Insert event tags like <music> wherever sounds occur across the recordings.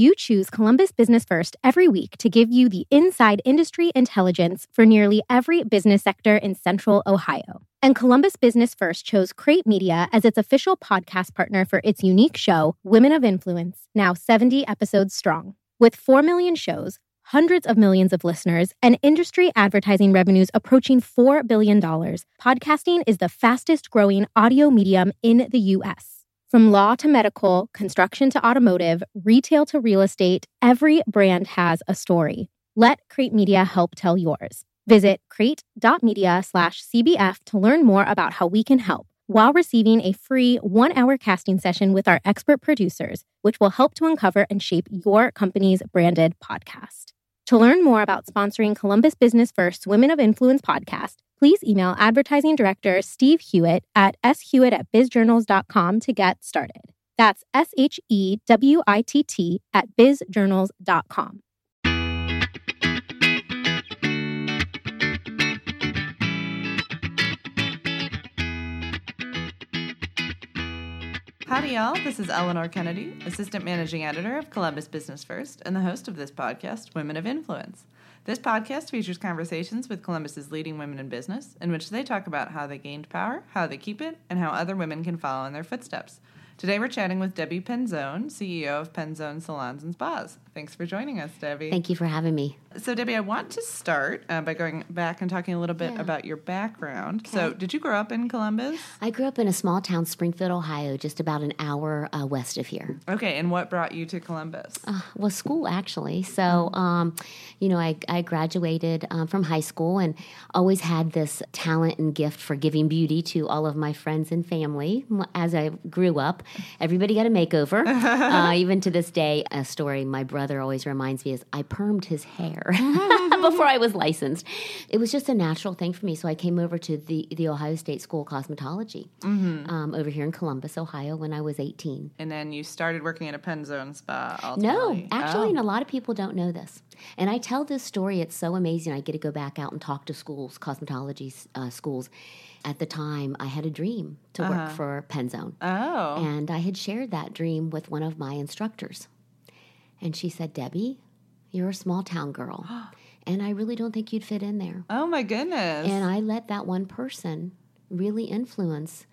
You choose Columbus Business First every week to give you the inside industry intelligence for nearly every business sector in Central Ohio. And Columbus Business First chose Crate Media as its official podcast partner for its unique show, Women of Influence, now 70 episodes strong. With 4 million shows, hundreds of millions of listeners, and industry advertising revenues approaching $4 billion, podcasting is the fastest growing audio medium in the U.S. From law to medical, construction to automotive, retail to real estate, every brand has a story. Let Crate Media help tell yours. Visit crate.media slash CBF to learn more about how we can help while receiving a free one hour casting session with our expert producers, which will help to uncover and shape your company's branded podcast. To learn more about sponsoring Columbus Business First Women of Influence podcast, please email advertising director Steve Hewitt at shewitt at bizjournals.com to get started. That's S H E W I T T at bizjournals.com. Howdy, y'all. This is Eleanor Kennedy, Assistant Managing Editor of Columbus Business First, and the host of this podcast, Women of Influence. This podcast features conversations with Columbus's leading women in business, in which they talk about how they gained power, how they keep it, and how other women can follow in their footsteps. Today we're chatting with Debbie Penzone, CEO of Penzone Salons and Spas. Thanks for joining us, Debbie. Thank you for having me. So, Debbie, I want to start uh, by going back and talking a little bit Yeah. about your background. Okay. So, did you grow up in Columbus? I grew up in a small town, Springfield, Ohio, just about an hour uh, west of here. Okay, and what brought you to Columbus? Uh, well, school actually. So, um, you know, I, I graduated um, from high school and always had this talent and gift for giving beauty to all of my friends and family. As I grew up, everybody got a makeover. <laughs> uh, even to this day, a story my brother always reminds me is I permed his hair <laughs> before I was licensed. It was just a natural thing for me. So I came over to the, the Ohio State School of Cosmetology um, over here in Columbus, Ohio, when I was 18. And then you started working at a Penzone spa. No, actually, Oh. and a lot of people don't know this. And I tell this story, it's so amazing. I get to go back out and talk to schools, cosmetology uh, schools. At the time, I had a dream to work for Penzone. Oh. And I had shared that dream with one of my instructors. And she said, Debbie, you're a small town girl. <gasps> and I really don't think you'd fit in there. oh my goodness. And I let that one person really influence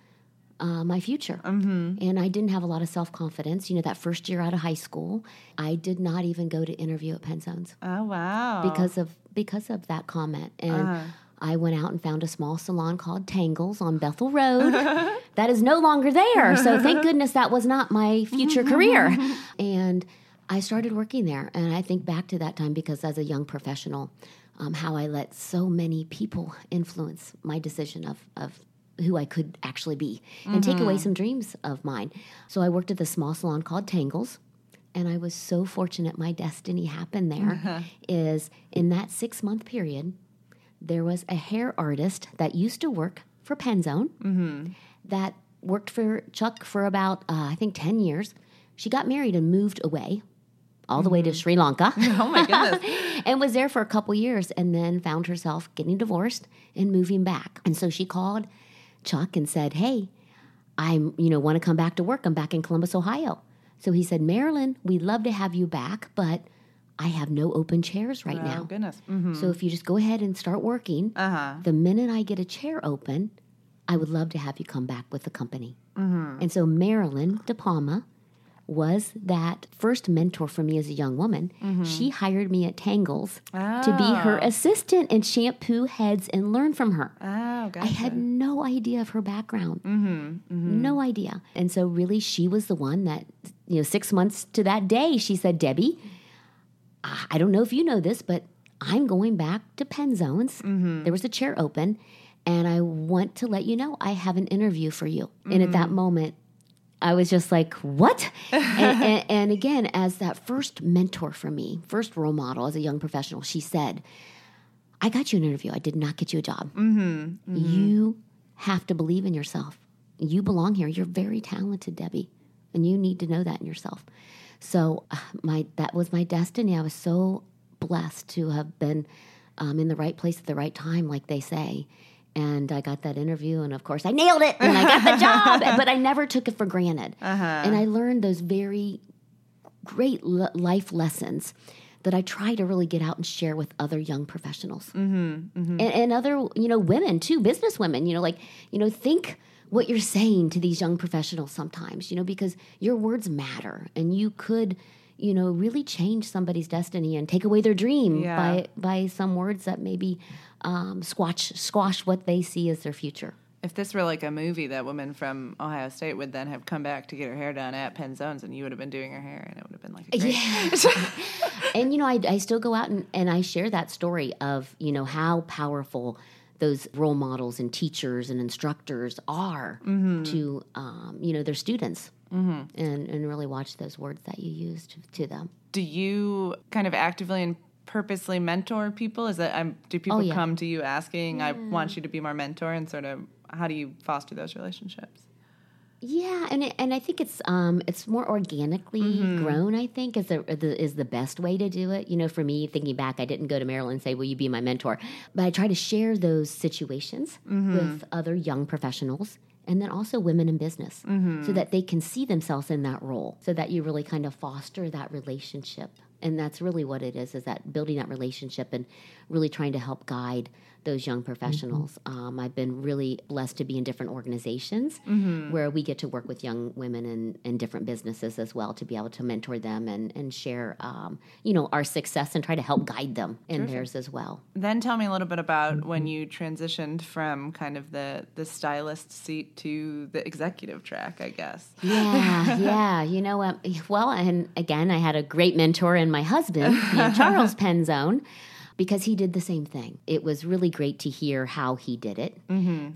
uh, my future. Mm-hmm. And I didn't have a lot of self confidence. You know, that first year out of high school, I did not even go to interview at Penzones oh wow. because of because of that comment. And I went out and found a small salon called Tangles on Bethel Road. <laughs> that is no longer there. So thank <laughs> goodness that was not my future career. <laughs> And I started working there. And I think back to that time because as a young professional, um, how I let so many people influence my decision of, of who I could actually be and take away some dreams of mine. So I worked at the small salon called Tangles and I was so fortunate my destiny happened there. Is in that six month period, there was a hair artist that used to work for Penzone that worked for Chuck for about, uh, I think, 10 years. She got married and moved away, all the way to Sri Lanka, <laughs> oh my goodness. <laughs> and was there for a couple years and then found herself getting divorced and moving back. And so she called Chuck and said, Hey, I'm, you know, want to come back to work. I'm back in Columbus, Ohio. So he said, Marilyn, we'd love to have you back, but I have no open chairs right oh now. goodness. hmm So if you just go ahead and start working, Uh huh. the minute I get a chair open, I would love to have you come back with the company. Mm-hmm. And so Marilyn De Palma was that first mentor for me as a young woman. Mm-hmm. She hired me at Tangles to be her Ah. assistant and shampoo heads and learn from her. Oh, gotcha. I had no idea of her background. Mm-hmm. No idea. And so really she was the one that, you know, six months to that day, she said, Debbie, I don't know if you know this, but I'm going back to Penzones. There was a chair open, and I want to let you know I have an interview for you. And at that moment, I was just like, what? <laughs> and, and, and again, as that first mentor for me, first role model as a young professional, she said, I got you an interview. I did not get you a job. You have to believe in yourself. You belong here. You're very talented, Debbie, and you need to know that in yourself. So uh, my that was my destiny. I was so blessed to have been um, in the right place at the right time, like they say. And I got that interview, and of course, I nailed it, and I got the job. <laughs> But I never took it for granted. Uh-huh. And I learned those very great l- life lessons that I try to really get out and share with other young professionals mm-hmm, mm-hmm. and, and other, you know, women too, business women. You know, like you know, think what you're saying to these young professionals sometimes. You know, because your words matter, and you could. You know, really change somebody's destiny and take away their dream Yeah. by by some words that maybe um, squash squash what they see as their future. If this were like a movie, that woman from Ohio State would then have come back to get her hair done at Penzones, and you would have been doing her hair, and it would have been like a great. Yeah. <laughs> <laughs> and you know, I, I still go out and, and I share that story of, you know, how powerful those role models and teachers and instructors are to, um, you know, their students. Mm-hmm. And, and really watch those words that you used to them. Do you kind of actively and purposely mentor people? Is that um, do people Oh, yeah. come to you asking, "I want you to be my mentor," and sort of how do you foster those relationships? Yeah, and it, and I think it's um it's more organically grown. I think is the, the is the best way to do it. You know, for me, thinking back, I didn't go to Marilyn and say, "Will you be my mentor?" But I try to share those situations with other young professionals. And then also women in business, so that they can see themselves in that role, so that you really kind of foster that relationship, and that's really what it is: is that building that relationship and really trying to help guide those young professionals. Um, I've been really blessed to be in different organizations where we get to work with young women in, in different businesses as well to be able to mentor them and, and share, um, you know, our success and try to help guide them in theirs as well. Then tell me a little bit about when you transitioned from kind of the the stylist seat to the executive track, I guess. Yeah, <laughs> yeah. You know, um, well, and again, I had a great mentor in my husband, you <laughs> know, Charles Penzone, because he did the same thing. It was really great to hear how he did it.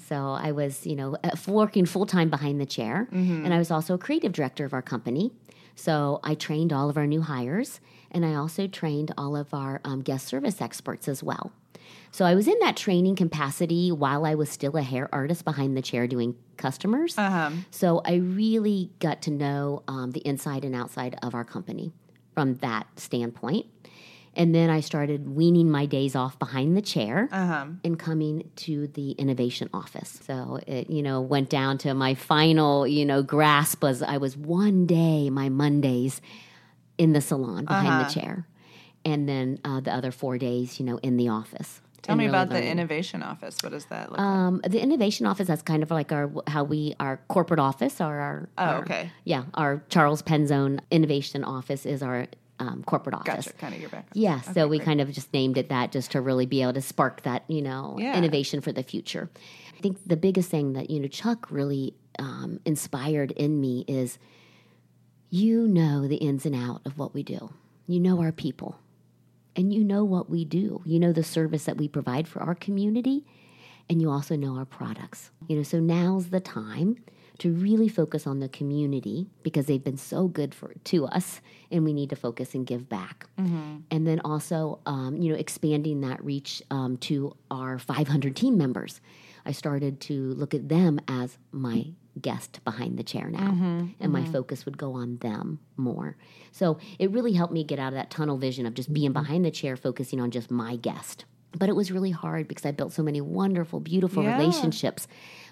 So I was, you know, uh, working full time behind the chair, and I was also a creative director of our company. So I trained all of our new hires, and I also trained all of our um, guest service experts as well. So I was in that training capacity while I was still a hair artist behind the chair doing customers. So I really got to know um, the inside and outside of our company from that standpoint. And then I started weaning my days off behind the chair and coming to the innovation office. So it, you know, went down to my final, you know, grasp was I was one day, my Mondays, in the salon behind the chair. And then uh, the other four days, you know, in the office. Tell me really about the innovation office. What does that look like? Um, the innovation office that's kind of like our how we our corporate office or our Oh, our- okay. yeah our Charles Penzone innovation office is our um, corporate office. Gotcha, kind of your background. Yeah, so we kind of just named it that just to really be able to spark that you know Yeah. innovation for the future. I think the biggest thing that you know Chuck really um, inspired in me is you know the ins and out of what we do. You know our people, and you know what we do. You know the service that we provide for our community, and you also know our products. You know, so now's the time to really focus on the community because they've been so good for to us, and we need to focus and give back. And then also, um, you know, expanding that reach um, to our 500 team members. I started to look at them as my guest behind the chair now, and my focus would go on them more. So it really helped me get out of that tunnel vision of just being behind the chair, focusing on just my guest. But it was really hard because I built so many wonderful, beautiful Yeah. relationships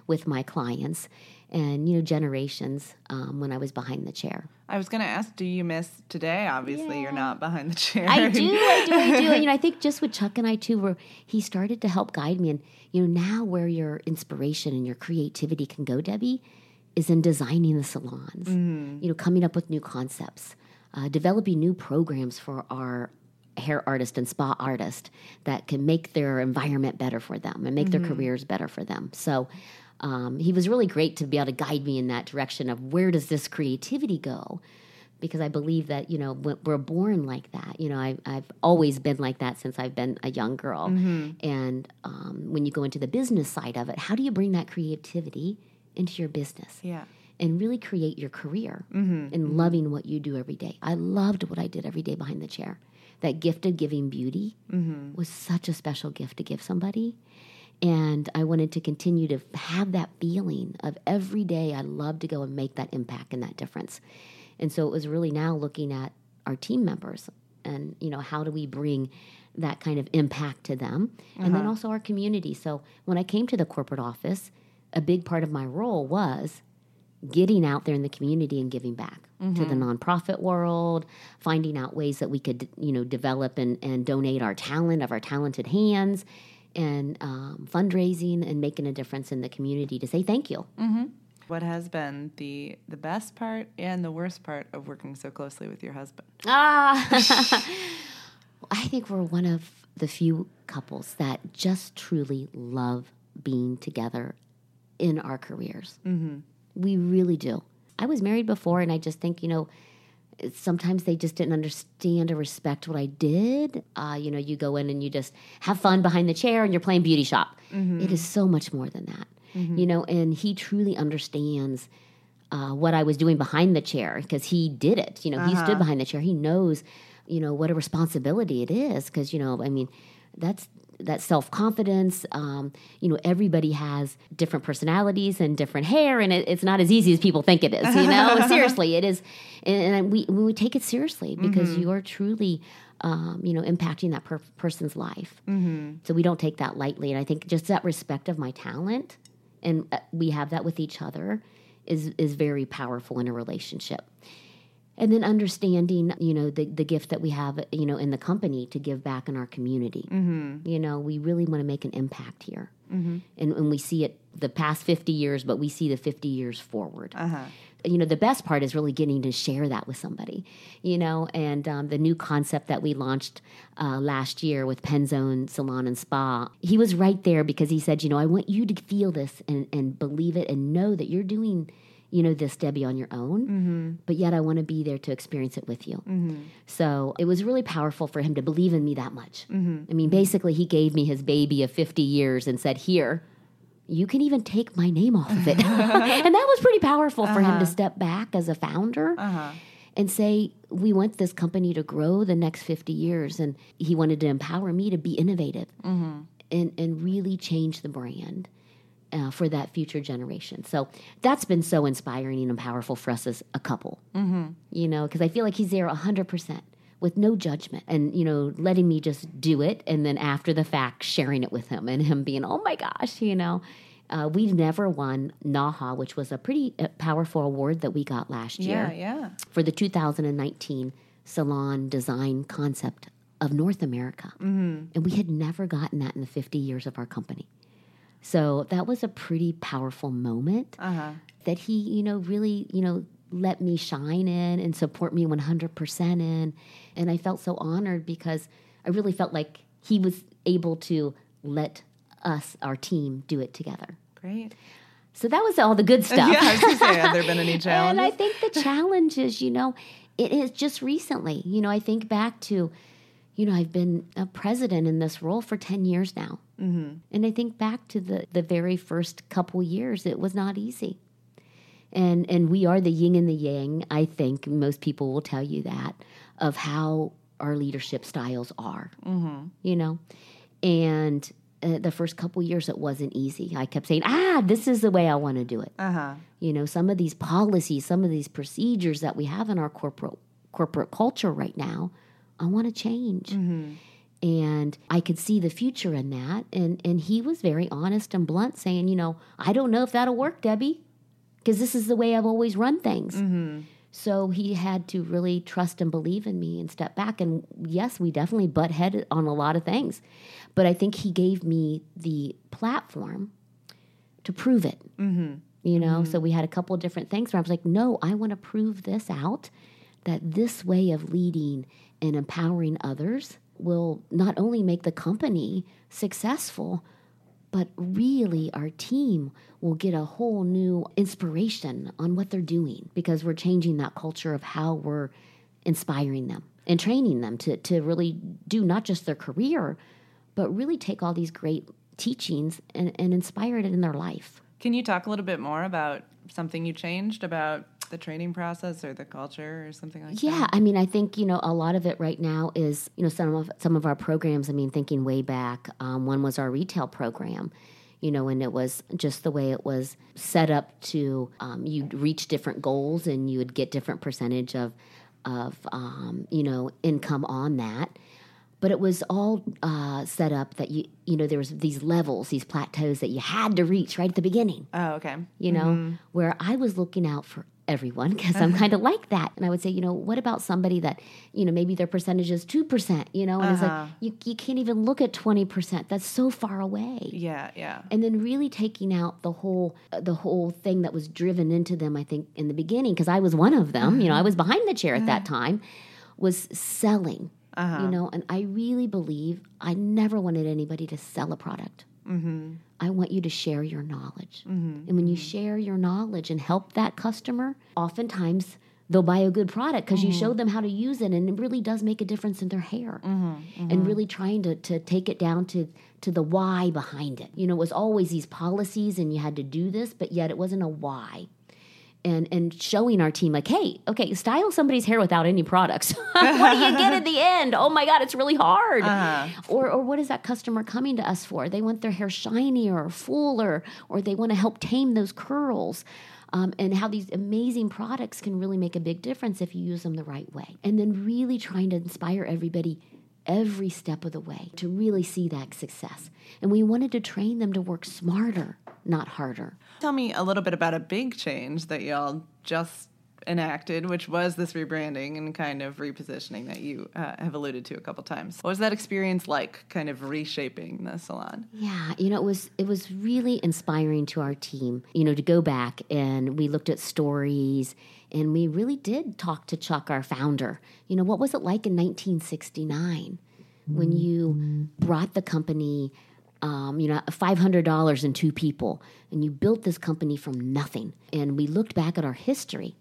with my clients and, you know, generations um, when I was behind the chair. I was going to ask, do you miss today? Obviously, you're not behind the chair. I do, I do, I do. <laughs> And, you know, I think just with Chuck and I too, where he started to help guide me, and you know, now where your inspiration and your creativity can go, Debbie, is in designing the salons. You know, coming up with new concepts, uh, developing new programs for our hair artist and spa artist that can make their environment better for them and make their careers better for them. So. Um, he was really great to be able to guide me in that direction of where does this creativity go because I believe that you know we're born like that. You know, I, I've always been like that since I've been a young girl. And um, when you go into the business side of it, how do you bring that creativity into your business yeah. and really create your career and loving what you do every day? I loved what I did every day behind the chair. That gift of giving beauty was such a special gift to give somebody. And I wanted to continue to have that feeling of every day I love to go and make that impact and that difference. And so it was really now looking at our team members and, you know, how do we bring that kind of impact to them and then uh-huh. also our community. So when I came to the corporate office, a big part of my role was getting out there in the community and giving back to the mm-hmm. nonprofit world, finding out ways that we could, you know, develop and, and donate our talent of our talented hands and um, fundraising and making a difference in the community to say thank you. What has been the the best part and the worst part of working so closely with your husband? Ah, <laughs> <laughs> I think we're one of the few couples that just truly love being together in our careers. Mm-hmm. We really do. I was married before, and I just think, you know, sometimes they just didn't understand or respect what I did. Uh, you know, you go in and you just have fun behind the chair and you're playing beauty shop. It is so much more than that, you know, and he truly understands uh, what I was doing behind the chair because he did it. You know, he stood behind the chair. He knows, you know, what a responsibility it is because, you know, I mean, that's that self confidence. Um, you know, everybody has different personalities and different hair, and it, it's not as easy as people think it is. You know, <laughs> seriously, it is, and, and we we take it seriously because you are truly. Um, you know, impacting that per- person's life. So we don't take that lightly. And I think just that respect of my talent, and uh, we have that with each other, is is very powerful in a relationship and then understanding you know the, the gift that we have you know in the company to give back in our community mm-hmm. you know we really want to make an impact here mm-hmm. and, and we see it the past 50 years but we see the 50 years forward Uh-huh. you know the best part is really getting to share that with somebody you know and um, the new concept that we launched uh, last year with penzone salon and spa he was right there because he said you know i want you to feel this and, and believe it and know that you're doing you know this debbie on your own mm-hmm. but yet i want to be there to experience it with you. Mm-hmm. So it was really powerful for him to believe in me that much. Mm-hmm. I mean basically he gave me his baby of 50 years and said here you can even take my name off of it. <laughs> and that was pretty powerful for him to uh-huh. step back as a founder uh-huh. and say, we want this company to grow the next 50 years. And he wanted to empower me to be innovative and, and really change the brand. Uh, for that future generation. So that's been so inspiring and powerful for us as a couple. Mm-hmm. You know, because I feel like he's there 100% with no judgment and, you know, letting me just do it. And then after the fact, sharing it with him and him being, oh my gosh, you know. Uh, we never won NAHA, which was a pretty uh, powerful award that we got last year Yeah, yeah. for the 2019 Salon Design Concept of North America. And we had never gotten that in the 50 years of our company. So that was a pretty powerful moment Uh-huh. that he, you know, really, you know, let me shine in and support me 100% in. And I felt so honored because I really felt like he was able to let us, our team, do it together. Great. So that was all the good stuff. <laughs> Yeah, I was going to say, have there been any challenges? <laughs> And? I think the challenge is, you know, it is just recently. You know, I think back to, you know, I've been a president in this role for 10 years now. Mm-hmm. And I think back to the, the very first couple years, it was not easy. And, and we are the yin and the yang, I think most people will tell you that, of how our leadership styles are, you know? And uh, the first couple years, it wasn't easy. I kept saying, ah, this is the way I want to do it uh-huh. you know some of these policies some of these procedures that we have in our corporate corporate culture right now i want to change and i could see the future in that. And and he was very honest and blunt saying you know i don't know if that'll work debbie because this is the way i've always run things. Mm-hmm. So he had to really trust and believe in me and step back. And yes we definitely butt headed on a lot of things but i think he gave me the platform to prove it mm-hmm. you know? Mm-hmm. So we had a couple of different things where i was like no i want to prove this out that this way of leading and empowering others will not only make the company successful but really our team will get a whole new inspiration on what they're doing because we're changing that culture of how we're inspiring them and training them to, to really do not just their career but really take all these great teachings and, and inspire it in their life. Can you talk a little bit more about something you changed about the training process or the culture or something like that? Yeah, I mean, I think you know a lot of it right now is you know some of some of our programs. I mean, thinking way back, um, one was our retail program. You know, and it was just the way it was set up to um, you'd reach different goals and you would get different percentage of of um, you know income on that. but it was all uh, set up that you you know there was these levels, these plateaus that you had to reach right at the beginning. Oh, okay. You know, where I was looking out for everyone because I'm mm-hmm. kind of like that, and I would say, you know, what about somebody that you know maybe their percentage is two percent, you know, and it's like uh-huh. you you can't even look at twenty percent. That's so far away. Yeah, yeah. and then really taking out the whole uh, the whole thing that was driven into them i think in the beginning because i was one of them you know? I mm-hmm. was behind the chair at that mm-hmm. time was selling you uh-huh. know? And i really believe i never wanted anybody to sell a product Mm-hmm. I want you to share your knowledge. Mm-hmm. And when you share your knowledge and help that customer, oftentimes they'll buy a good product because you showed mm-hmm. them how to use it and it really does make a difference in their hair. And really trying to, to take it down to, to the why behind it. You know, it was always these policies and you had to do this, but yet it wasn't a why. And, and showing our team like, hey, okay, style somebody's hair without any products. <laughs> what do you get at the <laughs> end? Oh my God, it's really hard. Or, or what is that customer coming to us for? They want their hair shinier or fuller, or they want to help tame those curls. Um, and how these amazing products can really make a big difference if you use them the right way. And then really trying to inspire everybody every step of the way to really see that success. And we wanted to train them to work smarter, not harder. Tell me a little bit about a big change that y'all just enacted, which was this rebranding and kind of repositioning that you uh, have alluded to a couple times. What was that experience like, kind of reshaping the salon? Yeah, you know, it was it was really inspiring to our team, you know, to go back and we looked at stories and we really did talk to Chuck, our founder. You know, what was it like in 1969 when you brought the company um, you know, five hundred dollars and two people, and you built this company from nothing. And we looked back at our history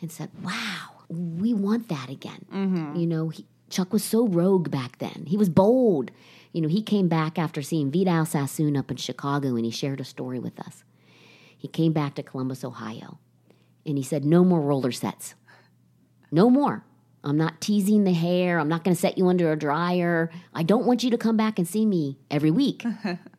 and said, "Wow, we want that again." Mm-hmm. You know, he, Chuck was so rogue back then. He was bold. You know, he came back after seeing Vidal Sassoon up in Chicago, and he shared a story with us. He came back to Columbus, Ohio, and he said, "No more roller sets. No more." I'm not teasing the hair. I'm not going to set you under a dryer. I don't want you to come back and see me every week. <laughs>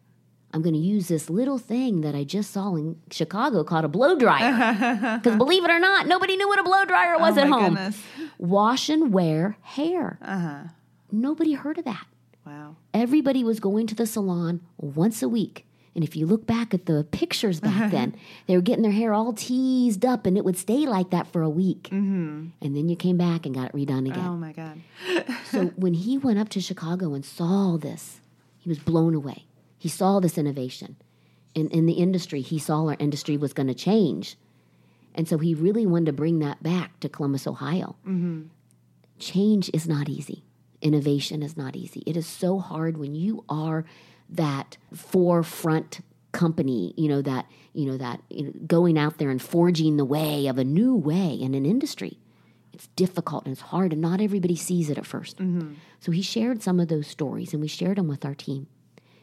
I'm going to use this little thing that I just saw in Chicago called a blow dryer. <laughs> Because believe it or not, nobody knew what a blow dryer was oh at home. goodness. Wash and wear hair. Uh-huh. Nobody heard of that. Wow. Everybody was going to the salon once a week. And if you look back at the pictures back <laughs> then, they were getting their hair all teased up and it would stay like that for a week. Mm-hmm. And then you came back and got it redone again. Oh my God. <laughs> So when he went up to Chicago and saw this, he was blown away. He saw this innovation. In, in the industry, he saw our industry was going to change. And so he really wanted to bring that back to Columbus, Ohio. Mm-hmm. Change is not easy. Innovation is not easy. It is so hard when you are that forefront company, you know, that, you know, that you know, going out there and forging the way of a new way in an industry it's difficult and it's hard and not everybody sees it at 1st mm-hmm. so he shared some of those stories and we shared them with our team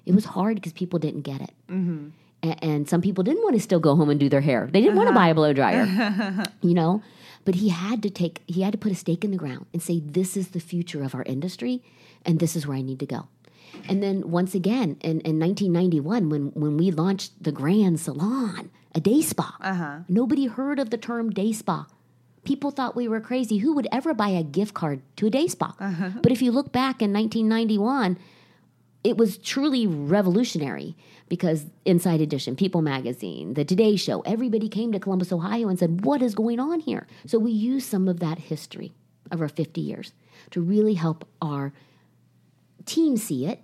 it was hard because people didn't get it. Mm-hmm. A- and some people didn't want to still go home and do their hair. They didn't want to buy a uh-huh. blow dryer <laughs> you know? But he had to take he had to put a stake in the ground and say this is the future of our industry and this is where i need to go. And then once again in, in 1991 when, when we launched the grand salon a day spa. Uh-huh. Nobody heard of the term day spa. People thought we were crazy. Who would ever buy a gift card to a day spa? Uh-huh. But if you look back in 1991 it was truly revolutionary because Inside Edition, People Magazine, The Today Show, everybody came to Columbus, Ohio and said, What is going on here? So we used some of that history of our 50 years to really help our team see it,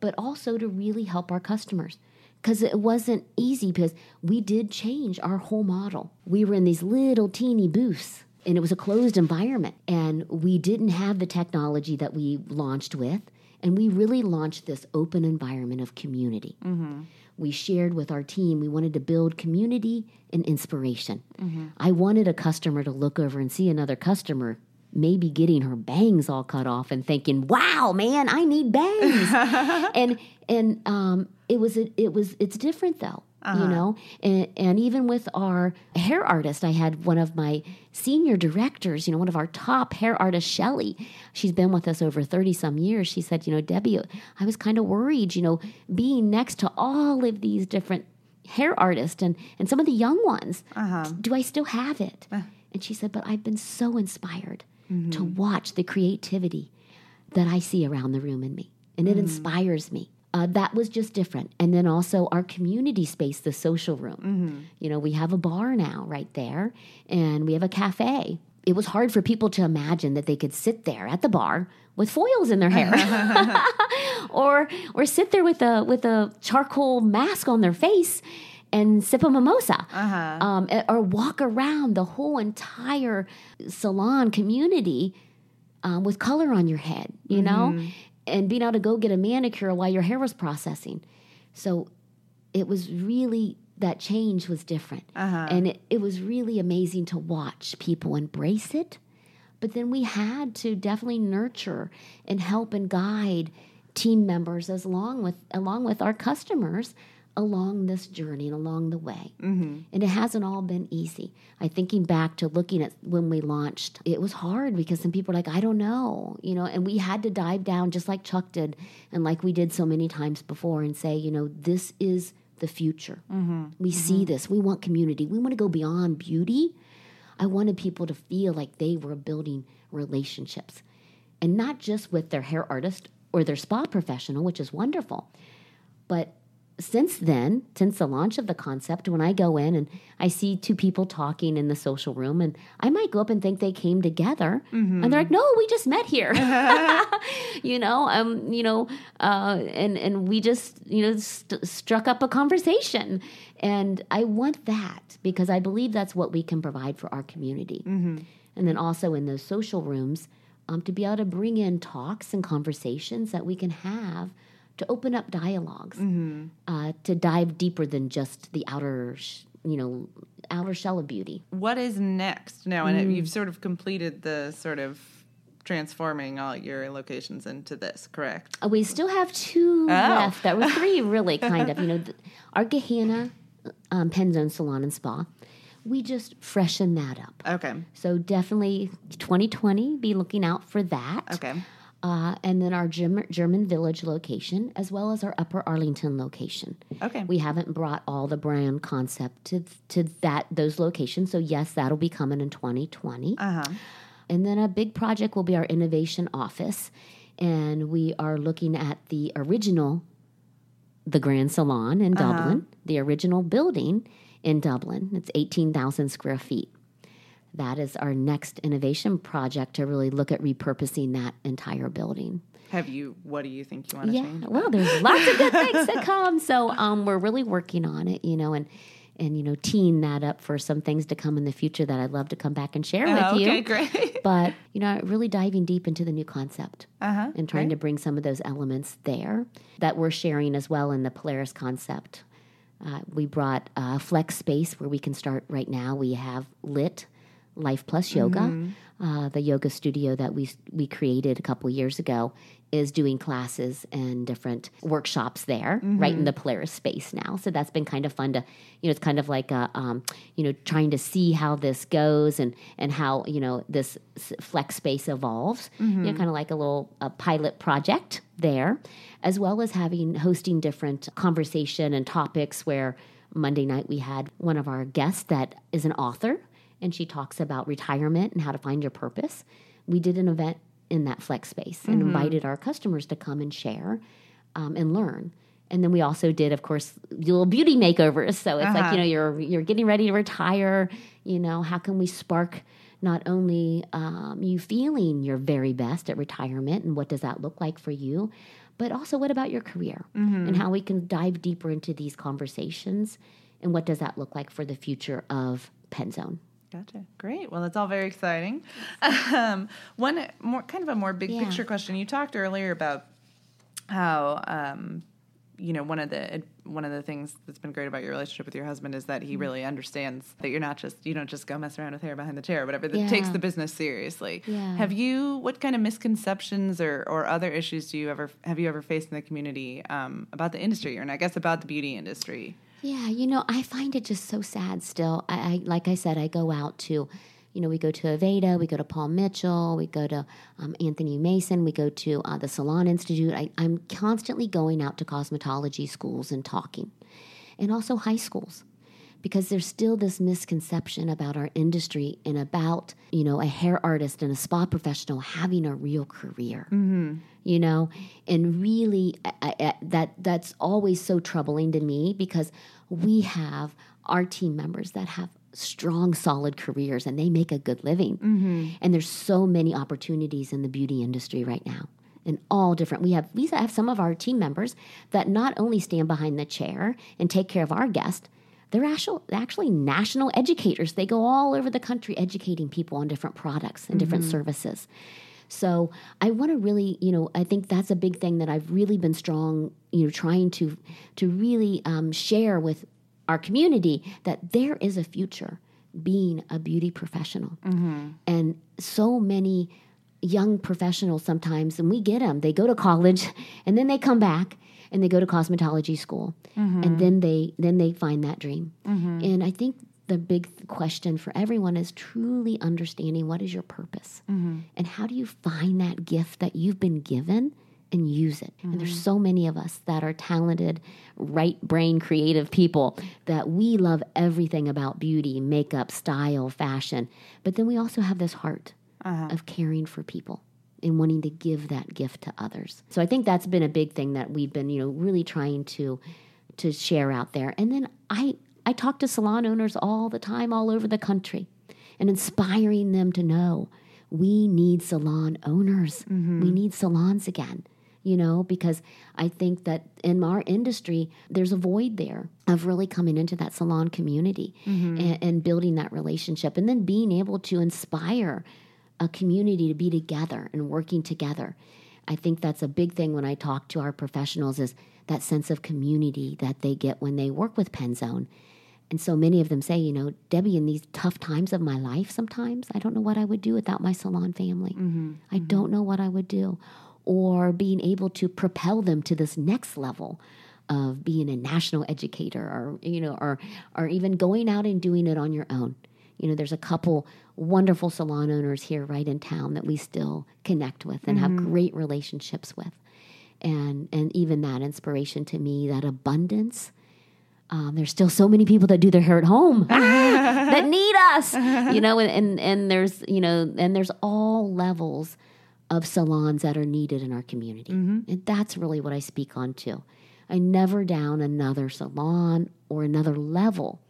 but also to really help our customers. Because it wasn't easy because we did change our whole model. We were in these little teeny booths and it was a closed environment. And we didn't have the technology that we launched with. And we really launched this open environment of community. We shared with our team, we wanted to build community and inspiration. I wanted a customer to look over and see another customer maybe getting her bangs all cut off and thinking, "Wow, man, I need bangs." <laughs> and and um, it was it was it's different though. You uh-huh. know, and, and even with our hair artist, I had one of my senior directors, you know, one of our top hair artists, Shelly. She's been with us over 30 some years. She said, you know, Debbie, I was kind of worried, you know, being next to all of these different hair artists and, and some of the young ones. Uh-huh. Do I still have it? Uh. And she said, but I've been so inspired to mm-hmm. watch the creativity, that I see around the room in me, and it mm. inspires me. Uh, that was just different. And then also our community space, the social room. You know, we have a bar now right there, and we have a cafe. It was hard for people to imagine that they could sit there at the bar with foils in their hair, <laughs> <laughs> or or sit there with a with a charcoal mask on their face and sip a mimosa, um, eh, or walk around the whole entire salon community um, with color on your head, you know, and being able to go get a manicure while your hair was processing. So it was really that change was different, uh-huh. and it, it was really amazing to watch people embrace it. But then we had to definitely nurture and help and guide team members as long with along with our customers along this journey and along the way. Mm-hmm. And it hasn't all been easy. I thinking back to looking at when we launched, it was hard because some people were like, I don't know, you know, and we had to dive down just like Chuck did and like we did so many times before and say, you know, this is the future. We see this. We want community. We want to go beyond beauty. I wanted people to feel like they were building relationships and not just with their hair artist or their spa professional, which is wonderful, but since then, since the launch of the concept, when I go in and I see two people talking in the social room, and I might go up and think they came together, and they're like, "No, we just met here," <laughs> <laughs> you know, um, you know, uh, and and we just you know st- struck up a conversation, and I want that because I believe that's what we can provide for our community, and then also in those social rooms, um, to be able to bring in talks and conversations that we can have to open up dialogs uh, to dive deeper than just the outer, sh- you know, outer shell of beauty. What is next now? And you've sort of completed the sort of transforming all your locations into this, correct? Uh, we still have two left. That were three, <laughs> really, kind of. You know, th- our Gahanna um, Penzone Salon and Spa. We just freshen that up. Okay. So definitely 2020, be looking out for that. Okay. Uh, and then our German, German Village location, as well as our Upper Arlington location. Okay. We haven't brought all the brand concept to to that those locations. So yes, that'll be coming in 2020. Uh huh. And then a big project will be our innovation office, and we are looking at the original, the Grand Salon in Dublin, the original building in Dublin. It's 18,000 square feet. That is our next innovation project to really look at repurposing that entire building. Have you? What do you think you want to Yeah, change? well, there's lots of good things to <laughs> come. So um, we're really working on it, you know, and and you know, teeing that up for some things to come in the future that I'd love to come back and share with Oh, okay, you. great. <laughs> But you know, really diving deep into the new concept Uh huh. and trying to bring some of those elements there that we're sharing as well in the Polaris concept. Uh, we brought uh, flex space where we can start right now. We have lit Life Plus Yoga, uh, the yoga studio that we we created a couple years ago is doing classes and different workshops there, right in the Polaris space now. So that's been kind of fun to, you know, it's kind of like a, um, you know, trying to see how this goes and and how you know this flex space evolves. You know, kind of like a little a pilot project there, as well as having hosting different conversation and topics where Monday night we had one of our guests that is an author and she talks about retirement and how to find your purpose. We did an event in that flex space and invited our customers to come and share um, and learn. And then we also did, of course, little beauty makeovers. So it's like you know you're you're getting ready to retire. You know how can we spark not only um, you feeling your very best at retirement and what does that look like for you, but also what about your career and how we can dive deeper into these conversations and what does that look like for the future of Penzone. Gotcha. Great. Well, that's all very exciting. Um, one more kind of a more big Yeah. picture question. You talked earlier about how um, you know one of the one of the things that's been great about your relationship with your husband is that Mm-hmm. he really understands that you're not just you don't just go mess around with hair behind the chair or whatever. That takes the business seriously. Yeah. Have you? What kind of misconceptions or or other issues do you ever have you ever faced in the community um, about the industry or and I guess about the beauty industry? Yeah, you know, I find it just so sad still. I, I like I said, I go out to, you know, we go to Aveda, we go to Paul Mitchell, we go to um, Anthony Mason, we go to uh, the Salon Institute. I, I'm constantly going out to cosmetology schools and talking, and also high schools, because there's still this misconception about our industry and about you know a hair artist and a spa professional having a real career mm-hmm. you know? And really I, I, that that's always so troubling to me because we have our team members that have strong solid careers and they make a good living. Mm-hmm. And there's so many opportunities in the beauty industry right now in all different we have we have some of our team members that not only stand behind the chair and take care of our guest they're actual, actually national educators. They go all over the country educating people on different products and different services. So I want to really, you know, I think that's a big thing that I've really been strong, you know, trying to to really um, share with our community that there is a future being a beauty professional, and so many young professionals sometimes, and we get them. They go to college, <laughs> and then they come back and they go to cosmetology school, and mm-hmm. then they then they find that dream. Mm-hmm. And I think the big question for everyone is truly understanding what is your purpose. Mm-hmm. And how do you find that gift that you've been given and use it. And there's so many of us that are talented, right brain creative people that we love everything about beauty, makeup, style, fashion. But then we also have this heart uh-huh. of caring for people and wanting to give that gift to others. So I think that's been a big thing that we've been, you know, really trying to to share out there. And then I I talk to salon owners all the time all over the country and inspiring them to know we need salon owners. Mm-hmm. We need salons again. You know, because I think that in our industry, there's a void there of really coming into that salon community mm-hmm. and, and building that relationship and then being able to inspire a community to be together and working together. I think that's a big thing when I talk to our professionals is that sense of community that they get when they work with Penzone. And so many of them say, you know, Debbie, in these tough times of my life, sometimes I don't know what I would do without my salon family. Mm-hmm, I mm-hmm. don't know what I would do. Or being able to propel them to this next level of being a national educator or, you know, or, or even going out and doing it on your own. You know, there's a couple wonderful salon owners here right in town that we still connect with and have great relationships with. And and even that inspiration to me, that abundance. Um, there's still so many people that do their hair at home <laughs> that need us, you know, and, and and there's you know, and there's all levels of salons that are needed in our community, and that's really what I speak on too. I never down another salon or another level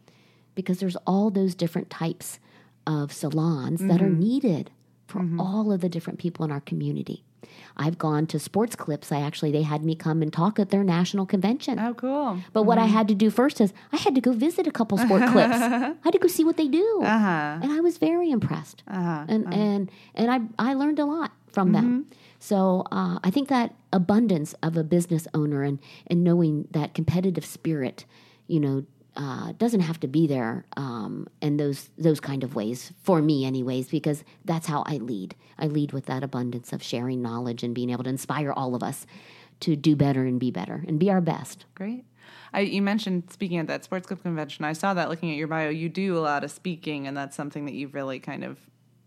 because there's all those different types of salons that are needed for all of the different people in our community. I've gone to sports clips. I actually they had me come and talk at their national convention. Oh, cool. But what I had to do first is I had to go visit a couple sport clips. <laughs> I had to go see what they do, Uh-huh. and I was very impressed. Uh-huh. And and and I I learned a lot from them. So uh, I think that abundance of a business owner and and knowing that competitive spirit, you know. Uh, doesn't have to be there um, in those those kind of ways for me, anyways, because that's how I lead. I lead with that abundance of sharing knowledge and being able to inspire all of us to do better and be better and be our best. Great. I, you mentioned speaking at that sports club convention. I saw that looking at your bio. You do a lot of speaking, and that's something that you've really kind of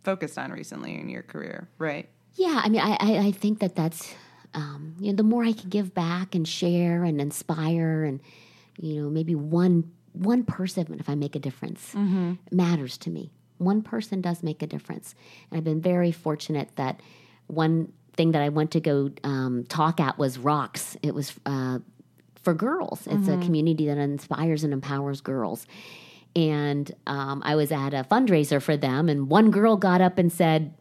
focused on recently in your career, right? Yeah, I mean, I, I, I think that that's, um, you know, the more I can give back and share and inspire and, you know, maybe one one person, if I make a difference, matters to me. One person does make a difference. And I've been very fortunate that one thing that I went to go um, talk at was ROX. It was uh, for girls. It's a community that inspires and empowers girls. And um, I was at a fundraiser for them, and one girl got up and said,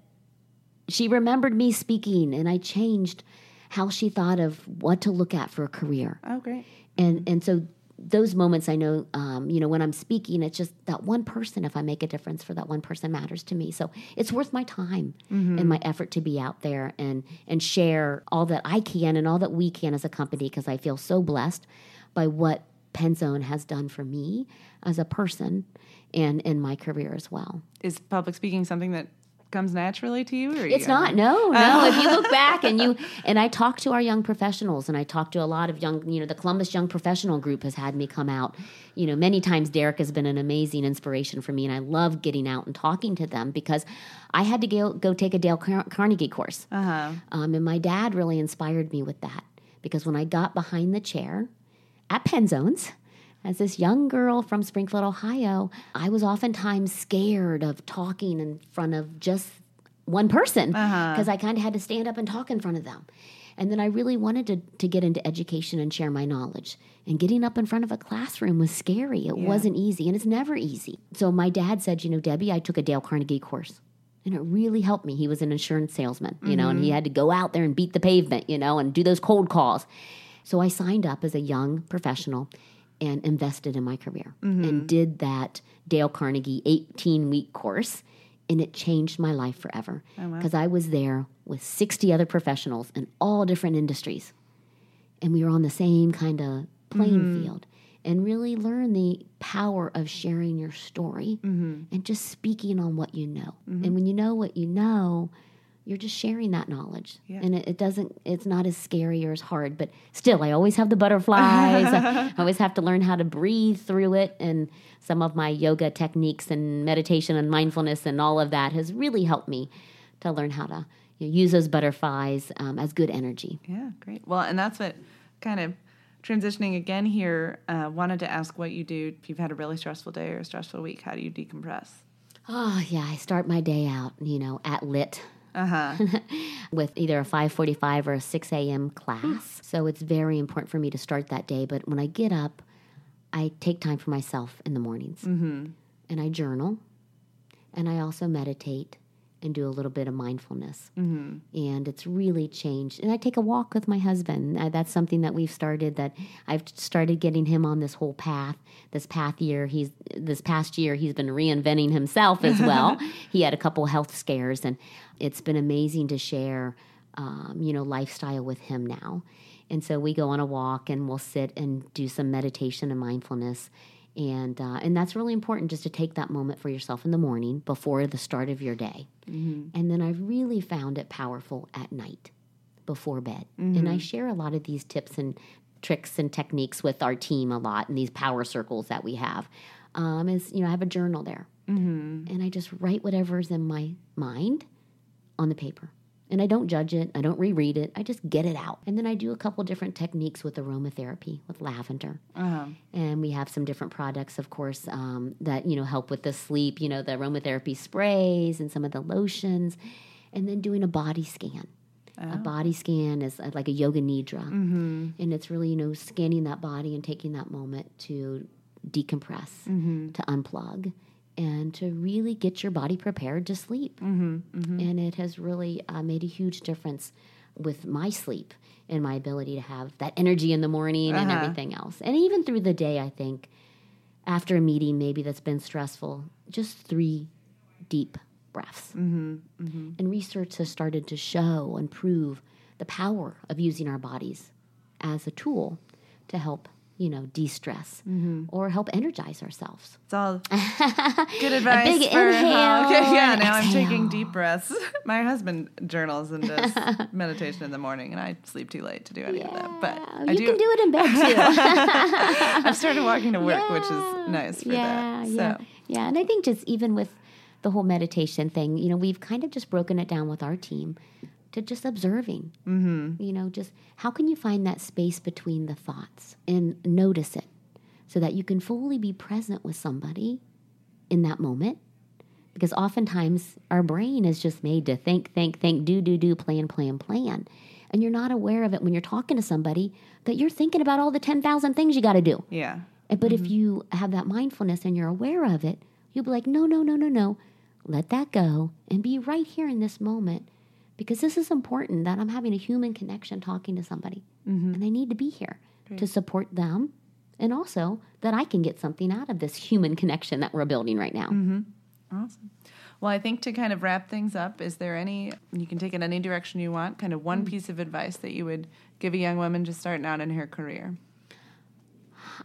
she remembered me speaking and I changed how she thought of what to look at for a career. Oh, great. And and so those moments I know, um, you know, when I'm speaking, it's just that one person. If I make a difference for that one person, matters to me. So it's worth my time and my effort to be out there and and share all that I can and all that we can as a company because I feel so blessed by what Penzone has done for me as a person and in my career as well. Is public speaking something that comes naturally to you? Or It's not. No, no. if you look <laughs> back and you and I talk to our young professionals and I talk to a lot of young, you know, the Columbus Young Professional Group has had me come out. You know, many times Derek has been an amazing inspiration for me and I love getting out and talking to them because I had to go, go take a Dale Car- Carnegie course. Uh-huh. Um, and my dad really inspired me with that because when I got behind the chair at Penzones, as this young girl from Springfield, Ohio, I was oftentimes scared of talking in front of just one person uh-huh. because I kind of had to stand up and talk in front of them. And then I really wanted to, to get into education and share my knowledge. And getting up in front of a classroom was scary. It wasn't easy, and it's never easy. So my dad said, You know, Debbie, I took a Dale Carnegie course. And it really helped me. He was an insurance salesman, you know, and he mm-hmm. had to go out there and beat the pavement, you know, and do those cold calls. So I signed up as a young professional and invested in my career and mm-hmm. did that Dale Carnegie 18 week course. And it changed my life forever oh, because I was there with 60 other professionals in all different industries. And we were on the same kind of playing mm-hmm. field and really learn the power of sharing your story mm-hmm. and just speaking on what you know. And when you know what you know, you're just sharing that knowledge. And it, it doesn't, it's not as scary or as hard, but still, I always have the butterflies. I <laughs> always have to learn how to breathe through it. And some of my yoga techniques and meditation and mindfulness and all of that has really helped me to learn how to you know, use those butterflies um, as good energy. Yeah, great. Well, and that's what kind of transitioning again here. Uh, wanted to ask what you do if you've had a really stressful day or a stressful week. How do you decompress? Oh, yeah, I start my day out, you know, at lit. Uh huh. <laughs> with either a 5:45 or a 6 a.m. class. So it's very important for me to start that day. But when I get up, I take time for myself in the mornings, mm-hmm. and I journal, and I also meditate and do a little bit of mindfulness. Mm-hmm. And it's really changed. And I take a walk with my husband. That's something that we've started. That I've started getting him on this whole path. This path year, he's this past year, he's been reinventing himself as well. <laughs> he had a couple health scares, and it's been amazing to share, um, you know, lifestyle with him now. And so we go on a walk and we'll sit and do some meditation and mindfulness. And, uh, and that's really important just to take that moment for yourself in the morning before the start of your day. And then I've really found it powerful at night before bed. And I share a lot of these tips and tricks and techniques with our team a lot in these power circles that we have. Um, is, you know, I have a journal there. And I just write whatever's in my mind on the paper. And I don't judge it, I don't reread it, I just get it out. And then I do a couple different techniques with aromatherapy with lavender. And we have some different products, of course, um, that, you know, help with the sleep, you know, the aromatherapy sprays and some of the lotions. And then doing a body scan. A body scan is uh, like a yoga nidra. And it's really, you know, scanning that body and taking that moment to decompress, to unplug, and to really get your body prepared to sleep. Mm-hmm, mm-hmm. And it has really uh, made a huge difference with my sleep and my ability to have that energy in the morning and uh-huh. everything else. And even through the day, I think after a meeting maybe that's been stressful, just three deep breaths. Mm-hmm, and research has started to show and prove the power of using our bodies as a tool to help, you know, de stress mm-hmm. or help energize ourselves. It's all <laughs> good advice. big for inhale, okay, yeah, now I'm taking deep breaths. <laughs> My husband journals and does <laughs> meditation in the morning, and I sleep too late to do any of that. But Yeah, I you do. can do it in bed too. I've started walking to work, which is nice for yeah, that. yeah, So, yeah. And I think just even with the whole meditation thing, you know, we've kind of just broken it down with our team to just observing. Mm-hmm. You know, just how can you find that space between the thoughts and notice it so that you can fully be present with somebody in that moment. Because oftentimes our brain is just made to think, think, think, do, do, do, plan, plan, plan. And you're not aware of it when you're talking to somebody that you're thinking about all the 10,000 things you got to do. yeah. But if you have that mindfulness and you're aware of it, you'll be like, no, no, no, no, no. Let that go and be right here in this moment because this is important that I'm having a human connection talking to somebody. Mm-hmm. And I need to be here to support them and also that I can get something out of this human connection that we're building right now. Mm-hmm. Awesome. Well, I think to kind of wrap things up, is there any, you can take it any direction you want, kind of one mm. piece of advice that you would give a young woman just starting out in her career?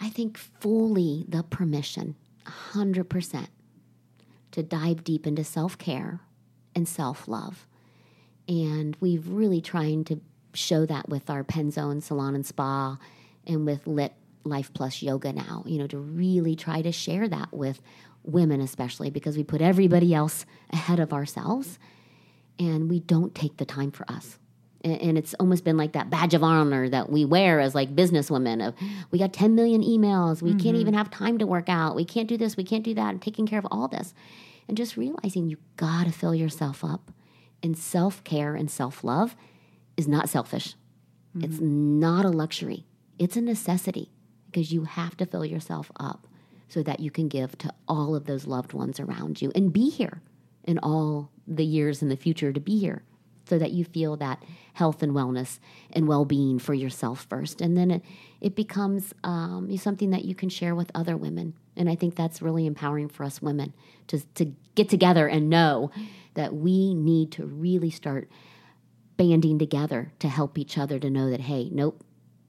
I think fully the permission, 100%, to dive deep into self care and self love. And we've really trying to show that with our Penzone Salon and Spa and with Lit Life Plus Yoga now, you know, to really try to share that with women, especially because we put everybody else ahead of ourselves and we don't take the time for us. And, and it's almost been like that badge of honor that we wear as like businesswomen of we got 10 million emails. We can't mm-hmm. even have time to work out. We can't do this. We can't do that. And taking care of all this. And just realizing you got to fill yourself up. And self care and self love is not selfish. It's not a luxury. It's a necessity because you have to fill yourself up so that you can give to all of those loved ones around you and be here in all the years in the future to be here so that you feel that health and wellness and well-being for yourself first and then it, it becomes um, something that you can share with other women and i think that's really empowering for us women to, to get together and know that we need to really start banding together to help each other to know that hey nope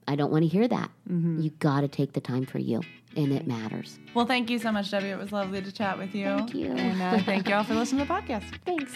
i don't want to hear that you got to take the time for you and it matters Well, thank you so much, Debbie. It was lovely to chat with you. Thank you. And uh, thank you all for listening to the podcast. thanks